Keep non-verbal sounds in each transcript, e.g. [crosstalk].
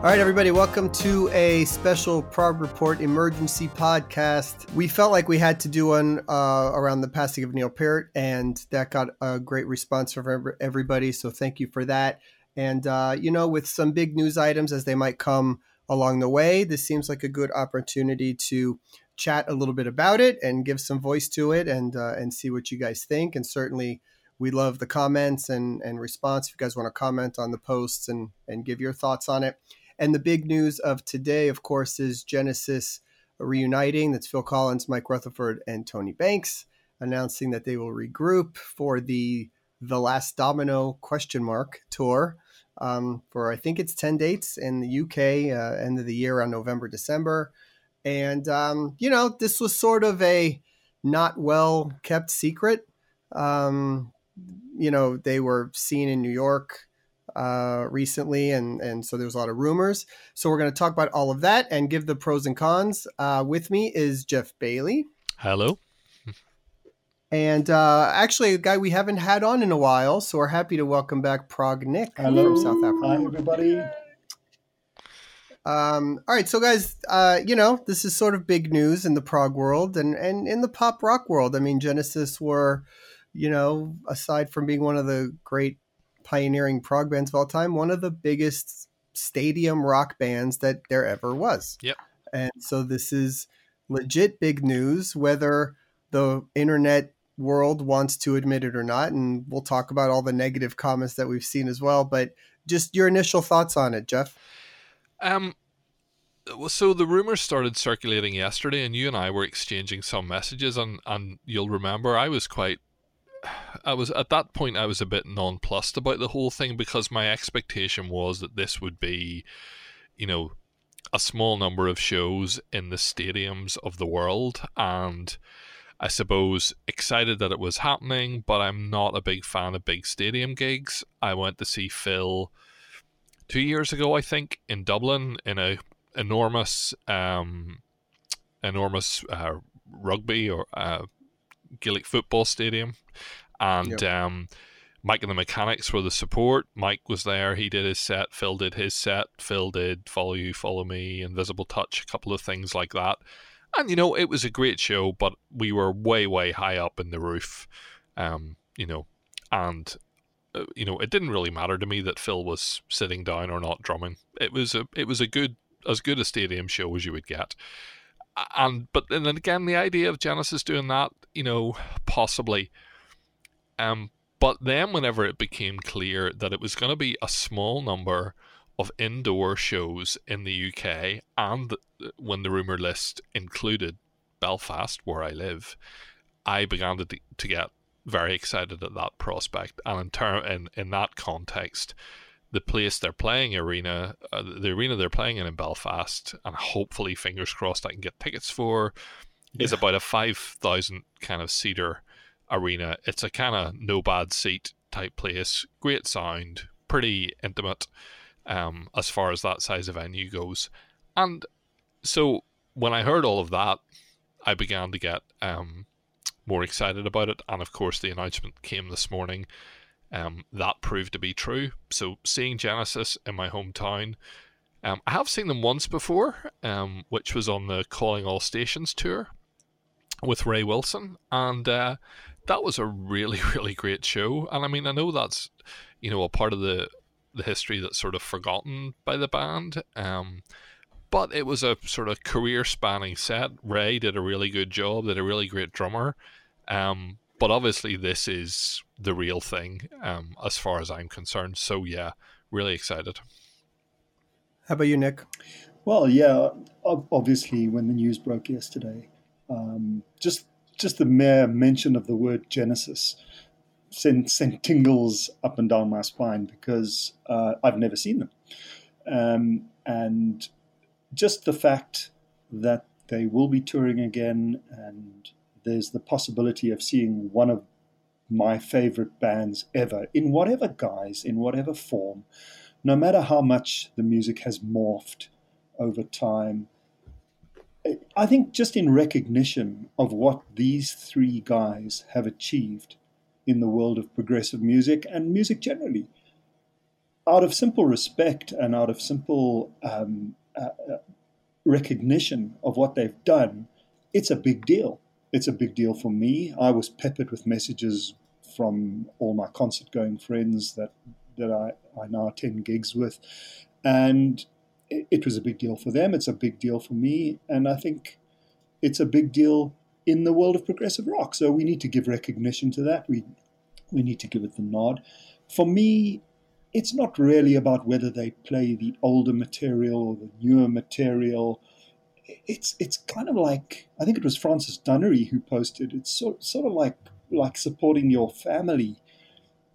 All right, everybody, welcome to a special Prog Report emergency podcast. We felt like we had to do one uh, around the passing of Neil Peart, and that got a great response from everybody. So thank you for that. And, uh, you know, with some big news items as they might come along the way, this seems like a good opportunity to chat a little bit about it and give some voice to it and, uh, and see what you guys think. And certainly, we love the comments and, and response. If you guys want to comment on the posts and, and give your thoughts on it. And the big news of today, of course, is Genesis reuniting. That's Phil Collins, Mike Rutherford, and Tony Banks announcing that they will regroup for the The Last Domino question mark tour um, for I think it's 10 dates in the UK, uh, end of the year on November, December. And, um, you know, this was sort of a not well kept secret. Um, you know, they were seen in New York uh, recently, and and so there's a lot of rumors. So we're going to talk about all of that and give the pros and cons. Uh, with me is Geoff Bailie. Hello. And uh, actually, a guy we haven't had on in a while, so we're happy to welcome back Prog Nick Hello. from South Africa. Hi, everybody. Um, all right, so guys, uh, you know this is sort of big news in the prog world and and in the pop rock world. I mean, Genesis were, you know, aside from being one of the great pioneering prog bands of all time, one of the biggest stadium rock bands that there ever was. Yep. And so this is legit big news, whether the internet world wants to admit it or not. And we'll talk about all the negative comments that we've seen as well. But just your initial thoughts on it, Geoff. Um, so the rumors started circulating yesterday, and you and I were exchanging some messages, and and you'll remember I was quite I was at that point I was a bit nonplussed about the whole thing because my expectation was that this would be, you know, a small number of shows in the stadiums of the world and I suppose excited that it was happening, but I'm not a big fan of big stadium gigs. I went to see Phil two years ago, I think, in Dublin in a enormous, um, enormous uh, rugby or uh, Gaelic football stadium, and yep. um, Mike and the Mechanics were the support. Mike was there; he did his set. Phil did his set. Phil did "Follow You, Follow Me," "Invisible Touch," a couple of things like that. And you know, it was a great show, but we were way, way high up in the roof, um, you know, and uh, you know, it didn't really matter to me that Phil was sitting down or not drumming. It was a, it was a good, as good a stadium show as you would get and but and then again the idea of Genesis doing that, you know, possibly. Um, but then whenever it became clear that it was going to be a small number of indoor shows in the UK, and when the rumor list included Belfast, where I live, I began to to get very excited at that prospect. And in turn, in in that context, the place they're playing arena, uh, the arena they're playing in in Belfast, and hopefully, fingers crossed, I can get tickets for, yeah. is about a five thousand kind of seater arena. It's a kind of no bad seat type place, great sound, pretty intimate, um, as far as that size of venue goes, and so when I heard all of that, I began to get um, more excited about it, and of course, the announcement came this morning um, that proved to be true. So seeing Genesis in my hometown, um, I have seen them once before, um, which was on the Calling All Stations tour with Ray Wilson, and uh, that was a really [laughs] really great show. And I mean, I know that's you know a part of the the history that's sort of forgotten by the band. Um, but it was a sort of career spanning set. Ray did a really good job, did a really great drummer. Um, but obviously, this is the real thing um, as far as I'm concerned. So, yeah, really excited. How about you, Nick? Well, yeah, obviously, when the news broke yesterday, um, just just the mere mention of the word Genesis sent, sent tingles up and down my spine because uh, I've never seen them. Um, and just the fact that they will be touring again and there's the possibility of seeing one of my favorite bands ever in whatever guise, in whatever form, no matter how much the music has morphed over time. I think just in recognition of what these three guys have achieved in the world of progressive music and music generally, out of simple respect and out of simple um, uh, uh, recognition of what they've done, it's a big deal. It's a big deal for me. I was peppered with messages from all my concert going friends that that I, I now attend gigs with. And it, it was a big deal for them. It's a big deal for me. And I think it's a big deal in the world of progressive rock. So we need to give recognition to that. We we need to give it the nod. For me, it's not really about whether they play the older material or the newer material. It's it's kind of like I think it was Francis Dunnery who posted. It's sort sort of like like supporting your family,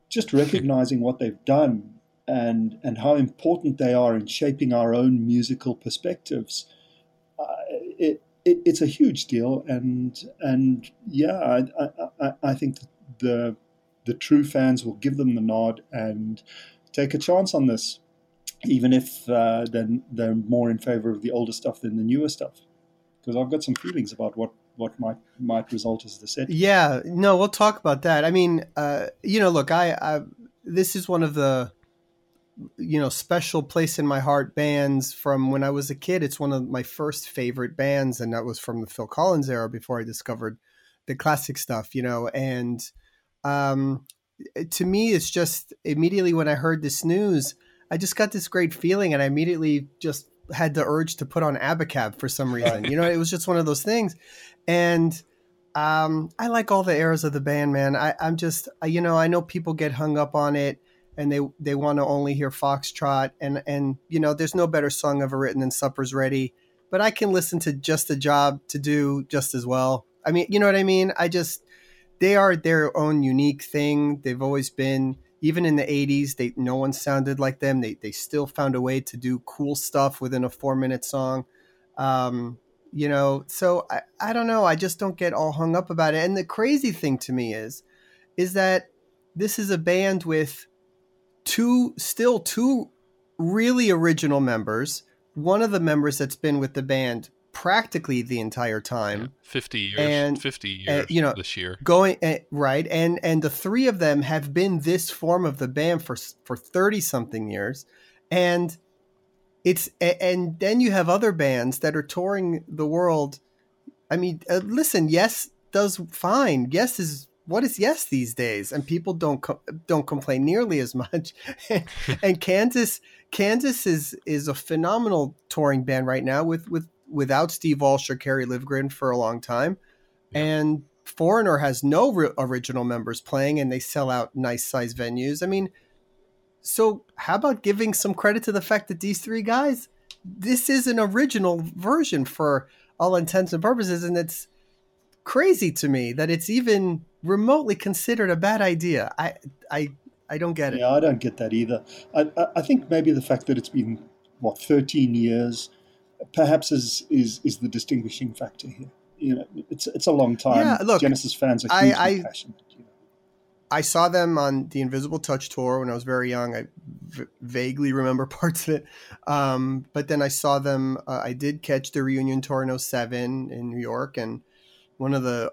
just [laughs] recognizing what they've done and and how important they are in shaping our own musical perspectives. Uh, it, it, it's a huge deal, and and yeah, I, I, I think the the true fans will give them the nod and take a chance on this, even if uh, they're, they're more in favor of the older stuff than the newer stuff. Because I've got some feelings about what what might might result as the set. Yeah, no, we'll talk about that. I mean, uh, you know, look, I, I this is one of the you know special place in my heart bands from when I was a kid. It's one of my first favorite bands, and that was from the Phil Collins era before I discovered the classic stuff. You know, and um, to me, it's just immediately when I heard this news, I just got this great feeling, and I immediately just had the urge to put on Abacab for some reason. you know, it was just one of those things, and. Um, I like all the eras of the band, man. I, I'm just, you know, I know people get hung up on it and they they want to only hear foxtrot and and you know there's no better song ever written than supper's ready but i can listen to just a job to do just as well i mean you know what i mean i just they are their own unique thing they've always been even in the 80s they no one sounded like them. They, they still found a way to do cool stuff within a four minute song. Um, you know so I, I don't know. I just don't get all hung up about it. And the crazy thing to me is is that this is a band with two still two really original members. One of the members that's been with the band practically the entire time. Yeah, 50 years and 50 years uh, you know this year. going uh, right and and the three of them have been this form of the band for for 30 something years. And it's and then you have other bands that are touring the world. I mean uh, listen yes does fine. Yes is what is yes these days? And people don't co- don't complain nearly as much. [laughs] And kansas kansas is is a phenomenal touring band right now with with without steve walsh or kerry livgren for a long time yeah. and foreigner has no re- original members playing and they sell out nice size venues i mean so how about giving some credit to the fact that these three guys this is an original version for all intents and purposes and it's crazy to me that it's even remotely considered a bad idea. I I I don't get it. Yeah, I don't get that either. I I think maybe the fact that it's been what 13 years perhaps is is is the distinguishing factor here. You know, it's it's a long time. Yeah, look, Genesis fans are hugely I, I, passionate. I saw them on the Invisible Touch tour when I was very young. I v- vaguely remember [laughs] parts of it. Um, but then I saw them, uh, I did catch the reunion tour in 07 in New York. And one of the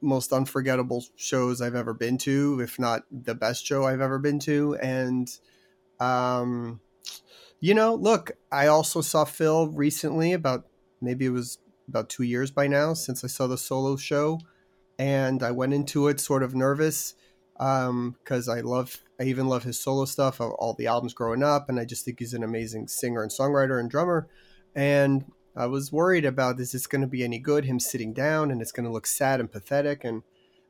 most unforgettable shows I've ever been to, if not the best show I've ever been to. And, um, you know, look, I also saw Phil recently, about maybe it was about two years by now since I saw the solo show. And I went into it sort of nervous because um, I love, I even love his solo stuff, of all the albums growing up. And I just think he's an amazing singer and songwriter and drummer. And I was worried about is this going to be any good? Him sitting down and it's going to look sad and pathetic. And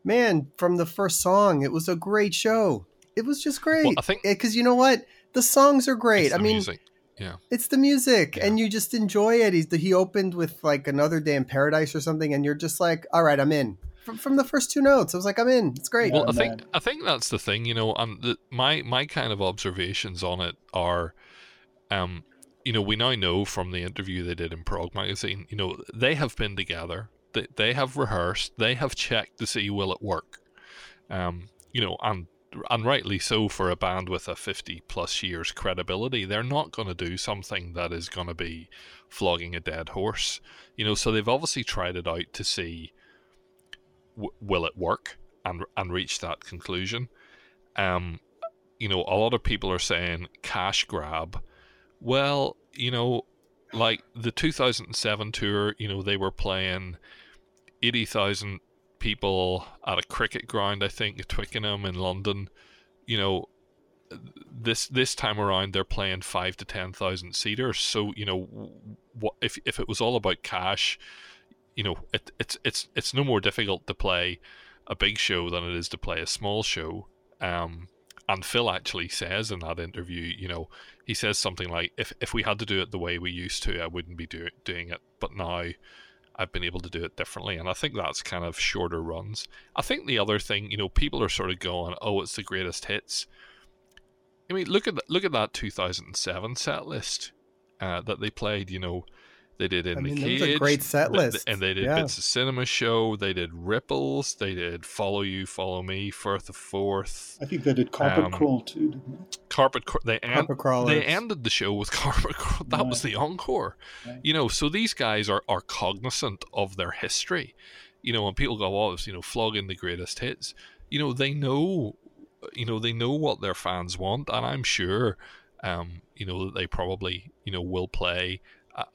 man, from the first song, it was a great show. It was just great. Well, I think because you know what, the songs are great. I mean, music. yeah, it's the music, yeah. and you just enjoy it. He's he opened with like another day in paradise or something, and you're just like, all right, I'm in. From, from the first two notes, I was like, I'm in. It's great. Well, I think I think that's the thing, you know. Um, the, my my kind of observations on it are, um, you know, we now know from the interview they did in Prog magazine, you know, they have been together, they, they have rehearsed, they have checked to see will it work. Um, you know, and and rightly so for a band with a 50 plus years credibility, they're not going to do something that is going to be flogging a dead horse. You know, so they've obviously tried it out to see w- will it work and and reach that conclusion. Um, you know, a lot of people are saying cash grab. Well, you know, like the 2007 tour, you know, they were playing 80,000 people at a cricket ground, I think, Twickenham in London. You know, this this time around they're playing five to ten thousand seaters. So you know, what if if it was all about cash, you know, it, it's it's it's no more difficult to play a big show than it is to play a small show. Um, and Phil actually says in that interview, you know, he says something like, "If if we had to do it the way we used to, I wouldn't be do, doing it. But now, I've been able to do it differently." And I think that's kind of shorter runs. I think the other thing, you know, people are sort of going, "Oh, it's the greatest hits." I mean, look at the, look at that 2007 set list uh, that they played. You know, they did in I mean, the that was cage, a great set list. and they did Yeah. bits of cinema show. They did ripples. They did follow you, follow me, Firth of Forth, I think they did carpet Um, crawl too, didn't they? carpet. Cr- they end, Carpet crawlers. they ended the show with [laughs] carpet. Crawl. That was the encore. Right. You know, so these guys are are cognizant of their history. You know, when people go, "Oh, it's, you know, flogging the greatest hits," you know, they know, you know, they know what their fans want, and I'm sure, um, you know, that they probably, you know, will play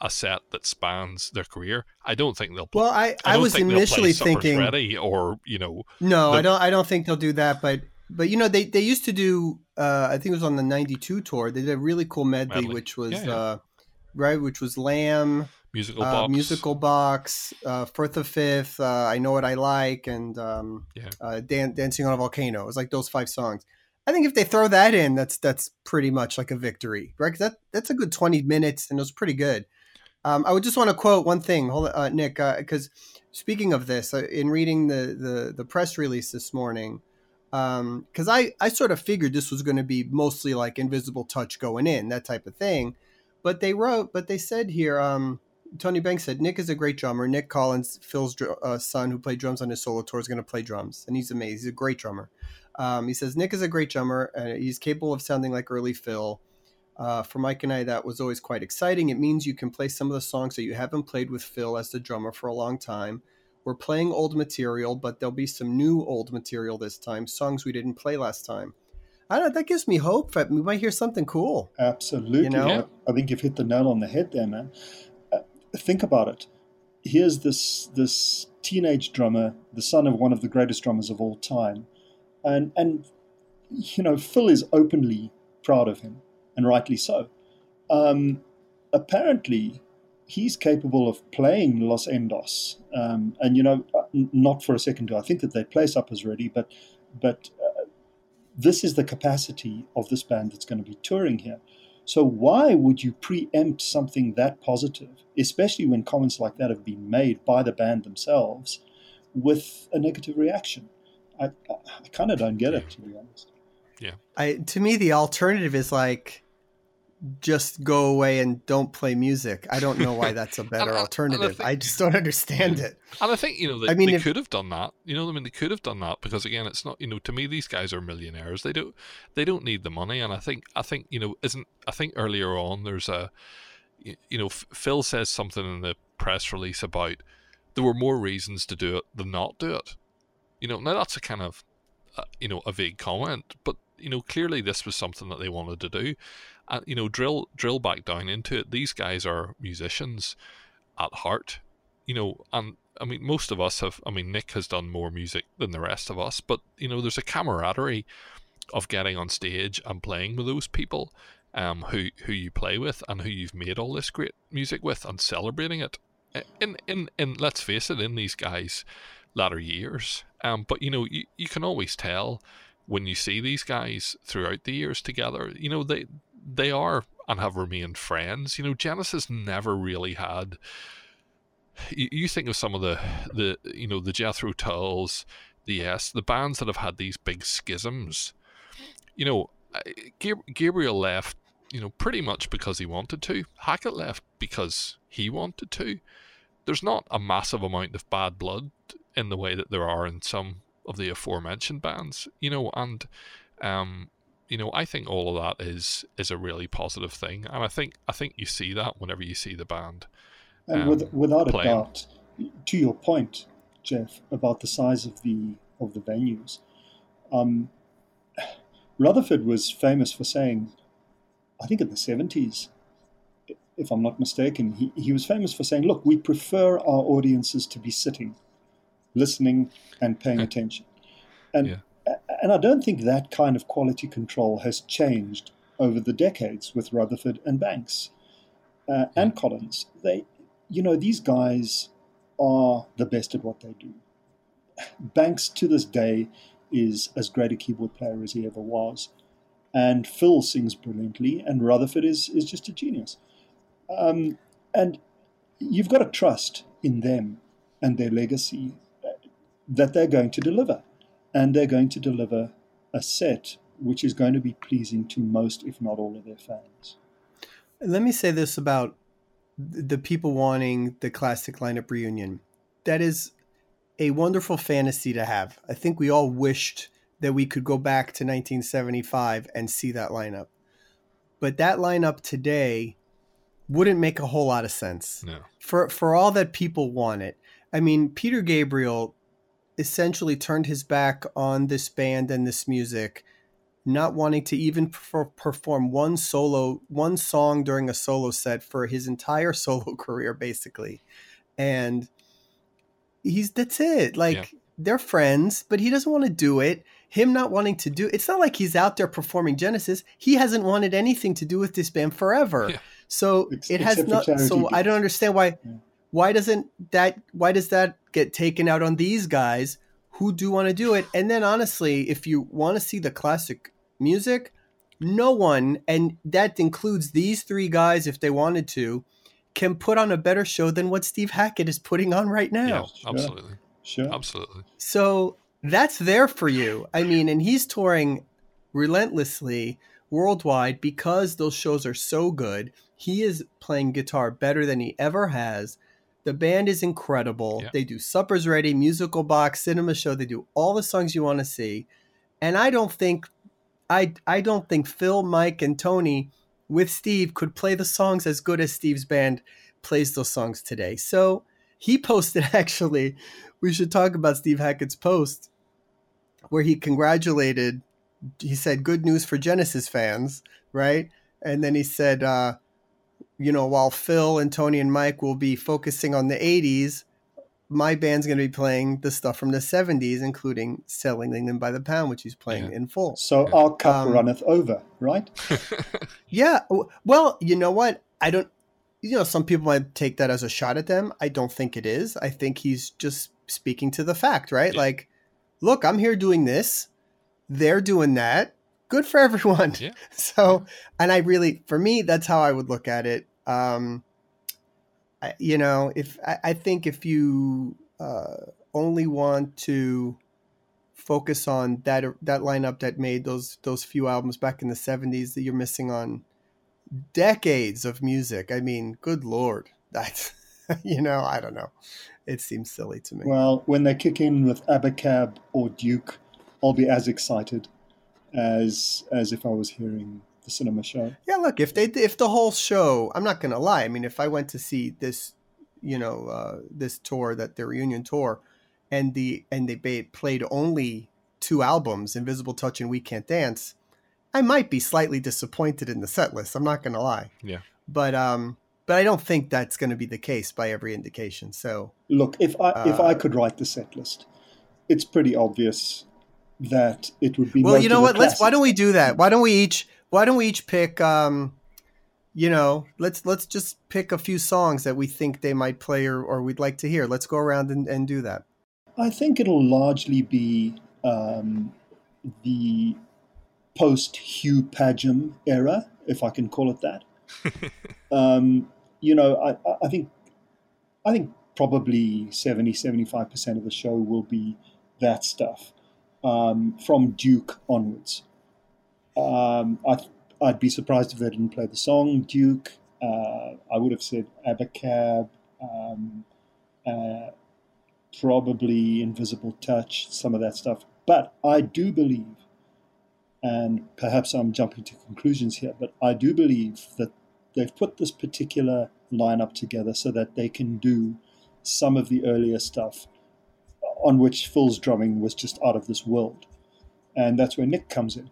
a, set that spans their career. I don't think they'll. Well, I, I, I, was initially play thinking ready or you know no, the- I don't I don't think they'll do that, but but you know they they used to do uh I think it was on the 92 tour. They did a really cool medley, Medley. which was Yeah, yeah. uh right, which was Lamb, musical uh, box. musical box, uh, Firth of Fifth, uh, I know what I like, and um, Yeah. uh, Dan- dancing on a volcano. It was like those five songs. I think if they throw that in, that's that's pretty much like a victory, right? that that's a good twenty minutes, and it was pretty good. Um, I would just want to quote one thing, hold uh, Nick, because speaking of this, uh, in reading the, the the press release this morning, because I I sort of figured this was going to be mostly like Invisible Touch going in, that type of thing, but they wrote, but they said here, um, Tony Banks said Nick is a great drummer. Nick Collins, Phil's dr- uh, son, who played drums on his solo tour, is going to play drums, and he's amazing. He's a great drummer. Um, he says Nick is a great drummer, and he's capable of sounding like early Phil. Uh, for Mike and I, that was always quite exciting. It means you can play some of the songs that you haven't played with Phil as the drummer for a long time. We're playing old material, but there'll be some new old material this time, songs we didn't play last time. I don't know, that gives me hope that we might hear something cool. Absolutely. You know? Yeah. I think you've hit the nail on the head there, man. Uh, think about it. Here's this this teenage drummer, the son of one of the greatest drummers of all time, and and you know Phil is openly proud of him, and rightly so. Um, apparently, he's capable of playing Los Endos, um, and you know, uh, not for a second do I think that they play suppers ready, but but uh, this is the capacity of this band that's going to be touring here. So why would you preempt something that positive, especially when comments like that have been made by the band themselves, with a negative reaction? I, I, I kind of don't get it, to be honest. Yeah. I to me the alternative is like just go away and don't play music. I don't know why that's a [laughs] better And I- and I alternative. think- I just don't understand it. And I think you know they, I mean, they if- could have done that. You know, I mean, they could have done that because again, it's not. You know, to me, these guys are millionaires. They don't. They don't need the money. And I think. I think you know. Isn't. I think earlier on there's a, You know, Phil says something in the press release about there were more reasons to do it than not do it. You know, now that's a kind of, uh, you know, a vague comment, but you know, clearly this was something that they wanted to do, and you know, drill drill back down into it. These guys are musicians at heart, you know, and I mean, most of us have. I mean, Nick has done more music than the rest of us, but you know, there's a camaraderie of getting on stage and playing with those people, um, who who you play with and who you've made all this great music with and celebrating it. In in in let's face it, in these guys' latter years, um, but you know, you, you can always tell when you see these guys throughout the years together. You know, they they are and have remained friends. You know, Genesis never really had you, you think of some of the the you know the Jethro Tulls, the Yes, the bands that have had these big schisms. You know, Gabriel left. You know, pretty much because he wanted to. Hackett left because he wanted to. There's not a massive amount of bad blood in the way that there are in some of the aforementioned bands. You know, and um, you know, I think all of that is is a really positive thing, and I think I think you see that whenever you see the band. And um, with, without a doubt, to your point, Geoff, about the size of the of the venues, um, Rutherford was famous for saying, I think in the 70s, if I'm not mistaken, he, he was famous for saying, Look, we prefer our audiences to be sitting, listening, and paying attention. And, yeah. and I don't think that kind of quality control has changed over the decades with Rutherford and Banks uh, and Collins. They, you know, these guys are the best at what they do. Banks to this day is as great a keyboard player as he ever was. And Phil sings brilliantly, and Rutherford is, is just a genius. Um, and you've got to trust in them and their legacy that they're going to deliver. And they're going to deliver a set which is going to be pleasing to most, if not all, of their fans. Let me say this about the people wanting the classic lineup reunion. That is a wonderful fantasy to have. I think we all wished that we could go back to 1975 and see that lineup. But that lineup today wouldn't make a whole lot of sense. No. For for all that people want it. I mean, Peter Gabriel essentially turned his back on this band and this music, not wanting to even perform one solo one song during a solo set for his entire [laughs] solo career basically. And he's that's it. Like yeah. they're friends, but he doesn't want to do it. Him not wanting to do it's not like he's out there performing Genesis. He hasn't wanted anything to do with this band forever. Yeah. So it's, it has not. So I don't understand why. Yeah. Why doesn't that? Why does that get taken out on these guys who do want to do it? And then honestly, if you want to see the classic music, no one, and that includes these three guys, if they wanted to, can put on a better show than what Steve Hackett is putting on right now. Yeah, absolutely. Sure. Absolutely. So that's there for you. I mean, and he's touring relentlessly worldwide because those shows are so good. He is playing guitar better than he ever has. The band is incredible. Yeah. They do Suppers Ready, Musical Box, Cinema Show. They do all the songs you want to see. And I don't think I I don't think Phil, Mike, and Tony with Steve could play the songs as good as Steve's band plays those songs today. So he [laughs] posted actually, we should talk about Steve Hackett's post where he congratulated, he said, good news for Genesis fans, right? And then he said, uh, you know, while Phil and Tony and Mike will be focusing on the 80s, my band's going to be playing the stuff from the 70s, including Selling England by the Pound, which he's playing yeah. in full. So yeah. our cup um, runneth over, right? [laughs] yeah. Well, you know what? I don't, you know, some people might take that as a shot at them. I don't think it is. I think he's just speaking to the fact, right? Yeah. Like, look, I'm here doing this. They're doing that. Good for everyone. Yeah. [laughs] So, and I really, for me, that's how I would look at it. Um, you know, if I, I think if you uh, only want to focus on that that lineup that made those those few albums back in the 70s that you're missing on decades of music. I mean, good lord. [laughs] That's you know, I don't know. It seems silly to me. Well, when they kick in with Abacab or Duke, I'll be as excited as as if I was hearing the cinema show. Yeah, look, if they if the whole show, I'm not gonna lie. I mean, if I went to see this, you know, uh, this tour, that the reunion tour, and the and they played only two albums, Invisible Touch and We Can't Dance, I might be slightly disappointed in the set list. I'm not gonna lie. Yeah. But um, but I don't think that's going to be the case by every indication. So look, if I uh, if I could write the set list, it's pretty obvious that it would be. Well, you know what? Let's. Why don't we do that? Why don't we each why don't we each pick um you know let's let's just pick a few songs that we think they might play or, or we'd like to hear let's go around and, and do that i think it'll largely be um, the post hugh padgham era if i can call it that [laughs] um, you know I, I think i think probably 70 75% of the show will be that stuff um, from duke onwards um, I, would be surprised if they didn't play the song Duke. Uh, I would have said Abacab, um, uh, probably Invisible Touch, some of that stuff. But I do believe, and perhaps I'm jumping to conclusions here, but I do believe that they've put this particular lineup together so that they can do some of the earlier stuff on which Phil's drumming was just out of this world. And that's where Nick comes in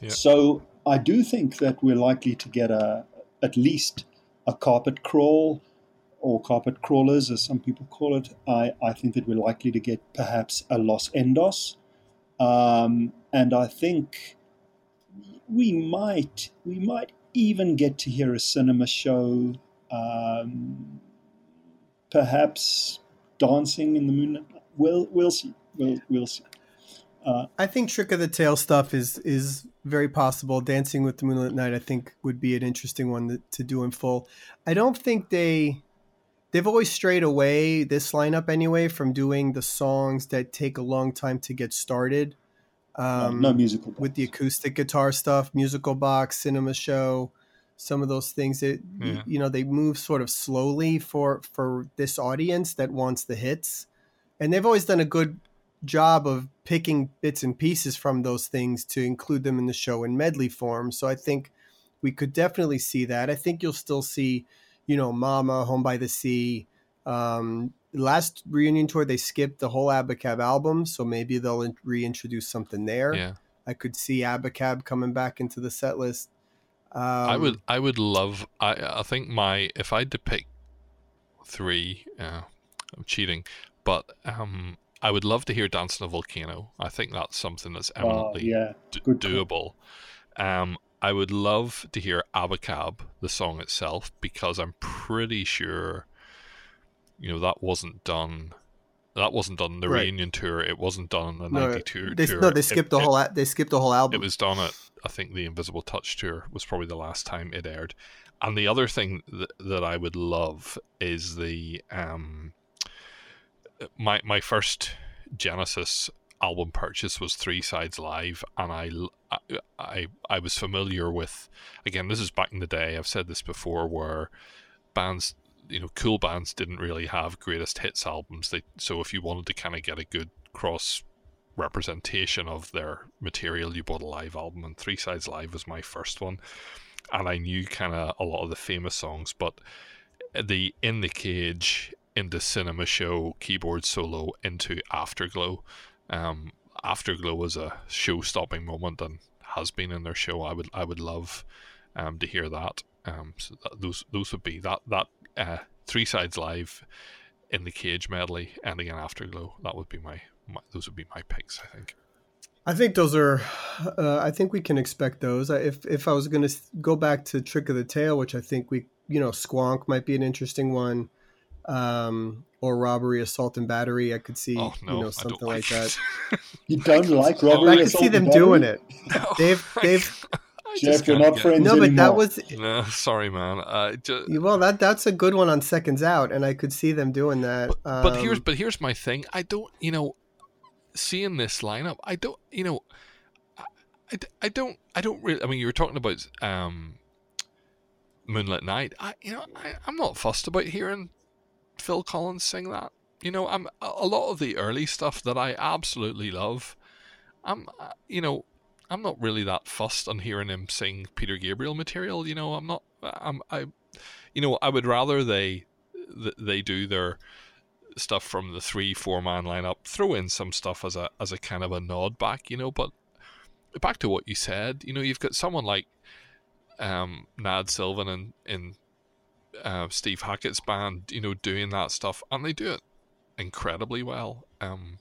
Yeah. So I do think that we're likely to get a at least a carpet crawl or carpet crawlers, as some people call it. I, I think that we're likely to get perhaps a Los Endos. Um, and I think we might we might even get to hear a cinema show, um, perhaps dancing in the moonlight. We'll we'll see. We'll we'll see. Uh, I think Trick of the Tail stuff is is very possible. Dancing with the Moonlit Knight, I think, would be an interesting one to, to do in full. I don't think they they've always strayed away this lineup anyway from doing the songs that take a long time to get started. Um, no musical box. with the acoustic guitar stuff, musical box, cinema show, some of those things that Yeah. you know they move sort of slowly for for this audience that wants the hits, and they've always done a good job of picking bits and pieces from those things to include them in the show in medley form. So I think we could definitely see that. I think you'll still see, you know, Mama, Home by the Sea. Um, last reunion tour, they skipped the whole Abacab album, so maybe they'll in- reintroduce something there. Yeah. I could see Abacab coming back into the set list. Um, I would I would love I I think my if I had to pick three uh, I'm cheating but um I would love to hear Dance on a Volcano. I think that's something that's Oh, eminently yeah, d- good call. doable. Um, I would love to hear Abacab, the song itself, because I'm pretty sure, you know, that wasn't done. That wasn't done on the Right. reunion tour. It wasn't done on the No, '92 They, tour. no, they It- skipped the whole. a- They skipped the whole album. it was done at I think the Invisible Touch tour was probably the last time it aired. And the other thing that, that I would love is the um my my first Genesis album purchase was Three Sides Live, and I, I, I was familiar with again this is back in the day. I've said this before where bands you know cool bands didn't really have greatest hits albums. They so if you wanted to kind of get a good cross representation of their material, you bought a live album, and Three Sides Live was my first one, and I knew kind of a lot of the famous songs, but the In the Cage, into Cinema Show, keyboard solo, into Afterglow. Um, Afterglow was a show-stopping moment and has been in their show. I would I would love um, to hear that. Um, so that, those those would be that that uh, Three Sides Live, In the Cage medley, and again Afterglow. That would be my, my those would be my picks. I think. I think those are. Uh, I think we can expect those. If if I was going to go back to Trick of the Tail, which I think we, you know, Squonk might be an interesting one, um, or robbery, assault, and battery. I could see, Oh no, you know, something like that. [laughs] You don't like robbery? I could see them doing it. [laughs] No, They've- I they've- Geoff, you're can't not get- friends No, but that was [laughs] No, sorry, man. I just, well. That that's a good one on seconds out, and I could see them doing that. but, but here's Um, but here's my thing. I don't, you know, seeing this lineup, I don't, you know, I, I, I don't, I don't really. I mean, you were talking about um, Moonlit Knight. I, you know, I, I'm not fussed about hearing Phil Collins sing that. You know, I'm a lot of the early stuff that I absolutely love. I'm, uh, you know, I'm not really that fussed on hearing him sing Peter Gabriel material. You know, I'm not. I'm. I. You know, I would rather they they do their stuff from the three four man lineup. Throw in some stuff as a as a kind of a nod back. You know, but back to what you said. You know, you've got someone like um, Nad Sylvan and in uh, Steve Hackett's band. You know, doing that stuff, and they do it incredibly well. Um,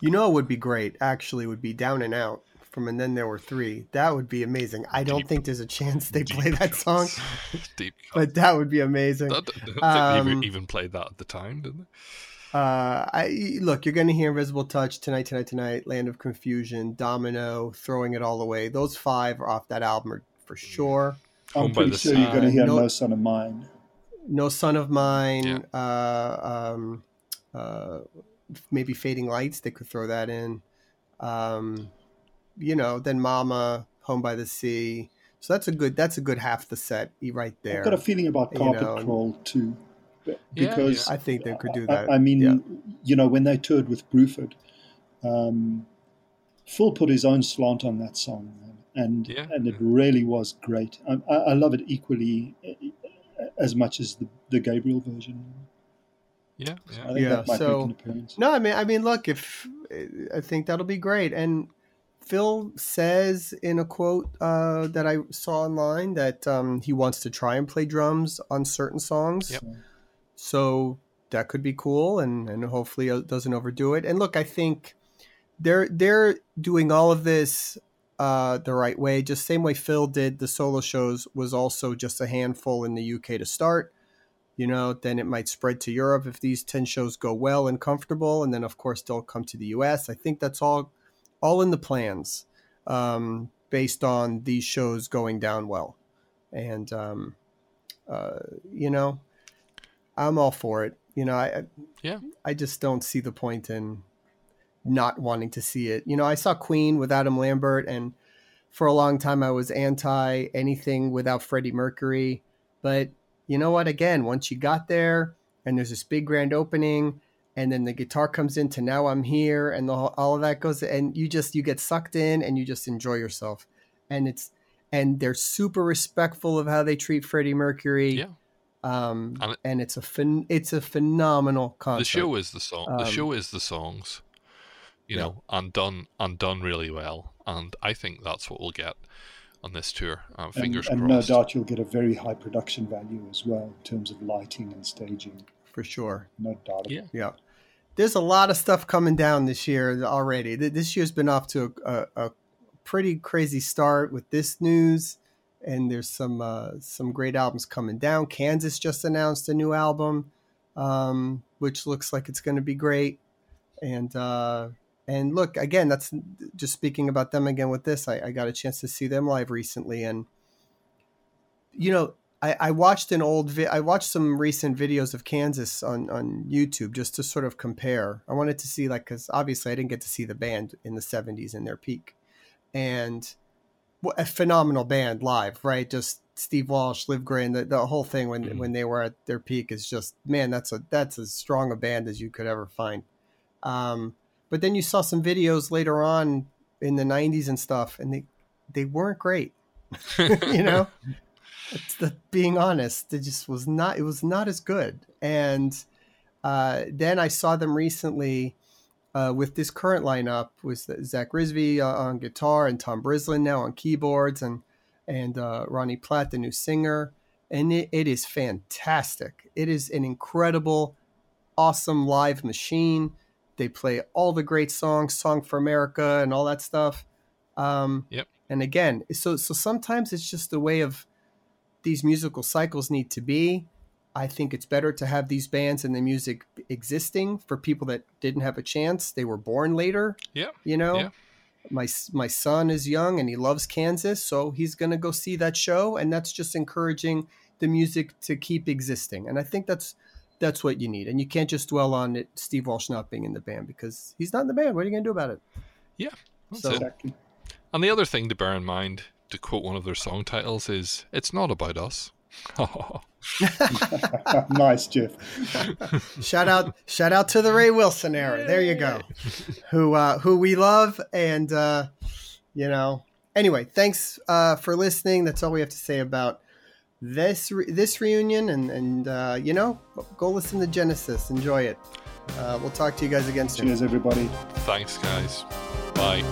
You know, it would be great. Actually, would be down and out from and then there were three. That would be amazing. I don't Deep- think there's a chance they play that song. [laughs] Deep [laughs] but that would be amazing. Think they um, even, even played that at the time, didn't they? Uh, I look. You're going to hear Invisible Touch tonight, tonight, tonight. Land of Confusion, Domino, throwing it all away. Those five are off that album for sure. I'm Home by pretty the sure you're going to Sea. hear No- No Son of Mine. No Son of Mine. Yeah. Uh, um, uh, maybe Fading Lights. They could throw that in. Um, you know, then Mama, Home by the Sea. So that's a good. That's a good half the set right there. I've got a feeling about You Carpet know, Crawl too. Yeah, Because I think they could do that. I, mean, yeah. you know, when they toured with Bruford, um, Phil put his own slant on that song, man, and Yeah, and it really was great. I, I I love it equally uh, as much as the, the Gabriel version. Yeah, I yeah. think Yeah, that might so- make an appearance. No, I mean, I mean, look, if I think that'll be great, and Phil says in a quote uh, that I saw online that um, he wants to try and play drums on certain songs. Yep. So that could be cool, and and hopefully it doesn't overdo it. And look, I think they're they're doing all of this uh, the right way, just same way Phil did the solo shows was also just a handful in the UK to start. You know, then it might spread to Europe if these ten shows go well and comfortable, and then of course they'll come to the US. I think that's all all in the plans um, based on these shows going down well. And, um, uh, you know, I'm all for it. You know, I, Yeah. I just don't see the point in not wanting to see it. You know, I saw Queen with Adam Lambert, and for a long time I was anti anything without Freddie Mercury. But you know what? Again, once you got there and there's this big grand opening, and then the guitar comes into now I'm here, and the, whole- all of that goes, and you just you get sucked in and you just enjoy yourself, and it's and they're super respectful of how they treat Freddie Mercury. Yeah. Um, And it's a phen- it's a phenomenal concert. The show is the song. the Um, show is the songs. You yeah. know, and done and done really well. And I think that's what we'll get on this tour. Uh, And, fingers and no crossed. doubt you'll get a very high production value as well in terms of lighting and staging. for sure. No doubt. Yeah. Yeah. There's a lot of stuff coming down this year already. This year's been off to a, a, a pretty crazy start with this news, and there's some uh, some great albums coming down. Kansas just announced a new album, um, which looks like it's going to be great. And uh, and look again, that's just speaking about them again with this. I, I got a chance to see them live recently, and you know I, I watched an old vi- I watched some recent videos of Kansas on on YouTube just to sort of compare. I wanted to see like because obviously I didn't get to see the band in the '70s in their peak, and what a phenomenal band live, right? Just Steve Walsh, Livgren, the, the whole thing when Mhm. when they were at their peak is just man, that's a that's as strong a band as you could ever find. Um, but then you saw some videos later on in the '90s and stuff, and they they weren't great. [laughs] [laughs] you know? The being honest it just was not it was not as good. And uh, then i saw them recently uh, with this current lineup with zak rizvi uh, on guitar and tom brislin now on keyboards and and uh, ronnie platt the new singer. And it, it is fantastic. It is an incredible awesome live machine they play all the great songs song for america and all that stuff um, Yep. and again so so sometimes it's just the way of these musical cycles need to be i think it's better to have these bands and the music existing for people that didn't have a chance they were born later Yeah. you know Yeah. my my son is young and he loves kansas so he's going to go see that show and that's just encouraging the music to keep existing and i think that's that's what you need and you can't just dwell on it steve walsh not being in the band because he's not in the band what are you going to do about it Yeah. So- it. And the other thing to bear in mind, to quote one of their song titles, is "It's not about us." [laughs] nice, Geoff. [laughs] shout out shout out to the ray wilson era there you go who uh who we love and uh you know anyway thanks uh for listening that's all we have to say about this re- this reunion and and uh you know go listen to genesis enjoy it uh we'll talk to you guys again soon Cheers, everybody. Thanks, guys. Bye.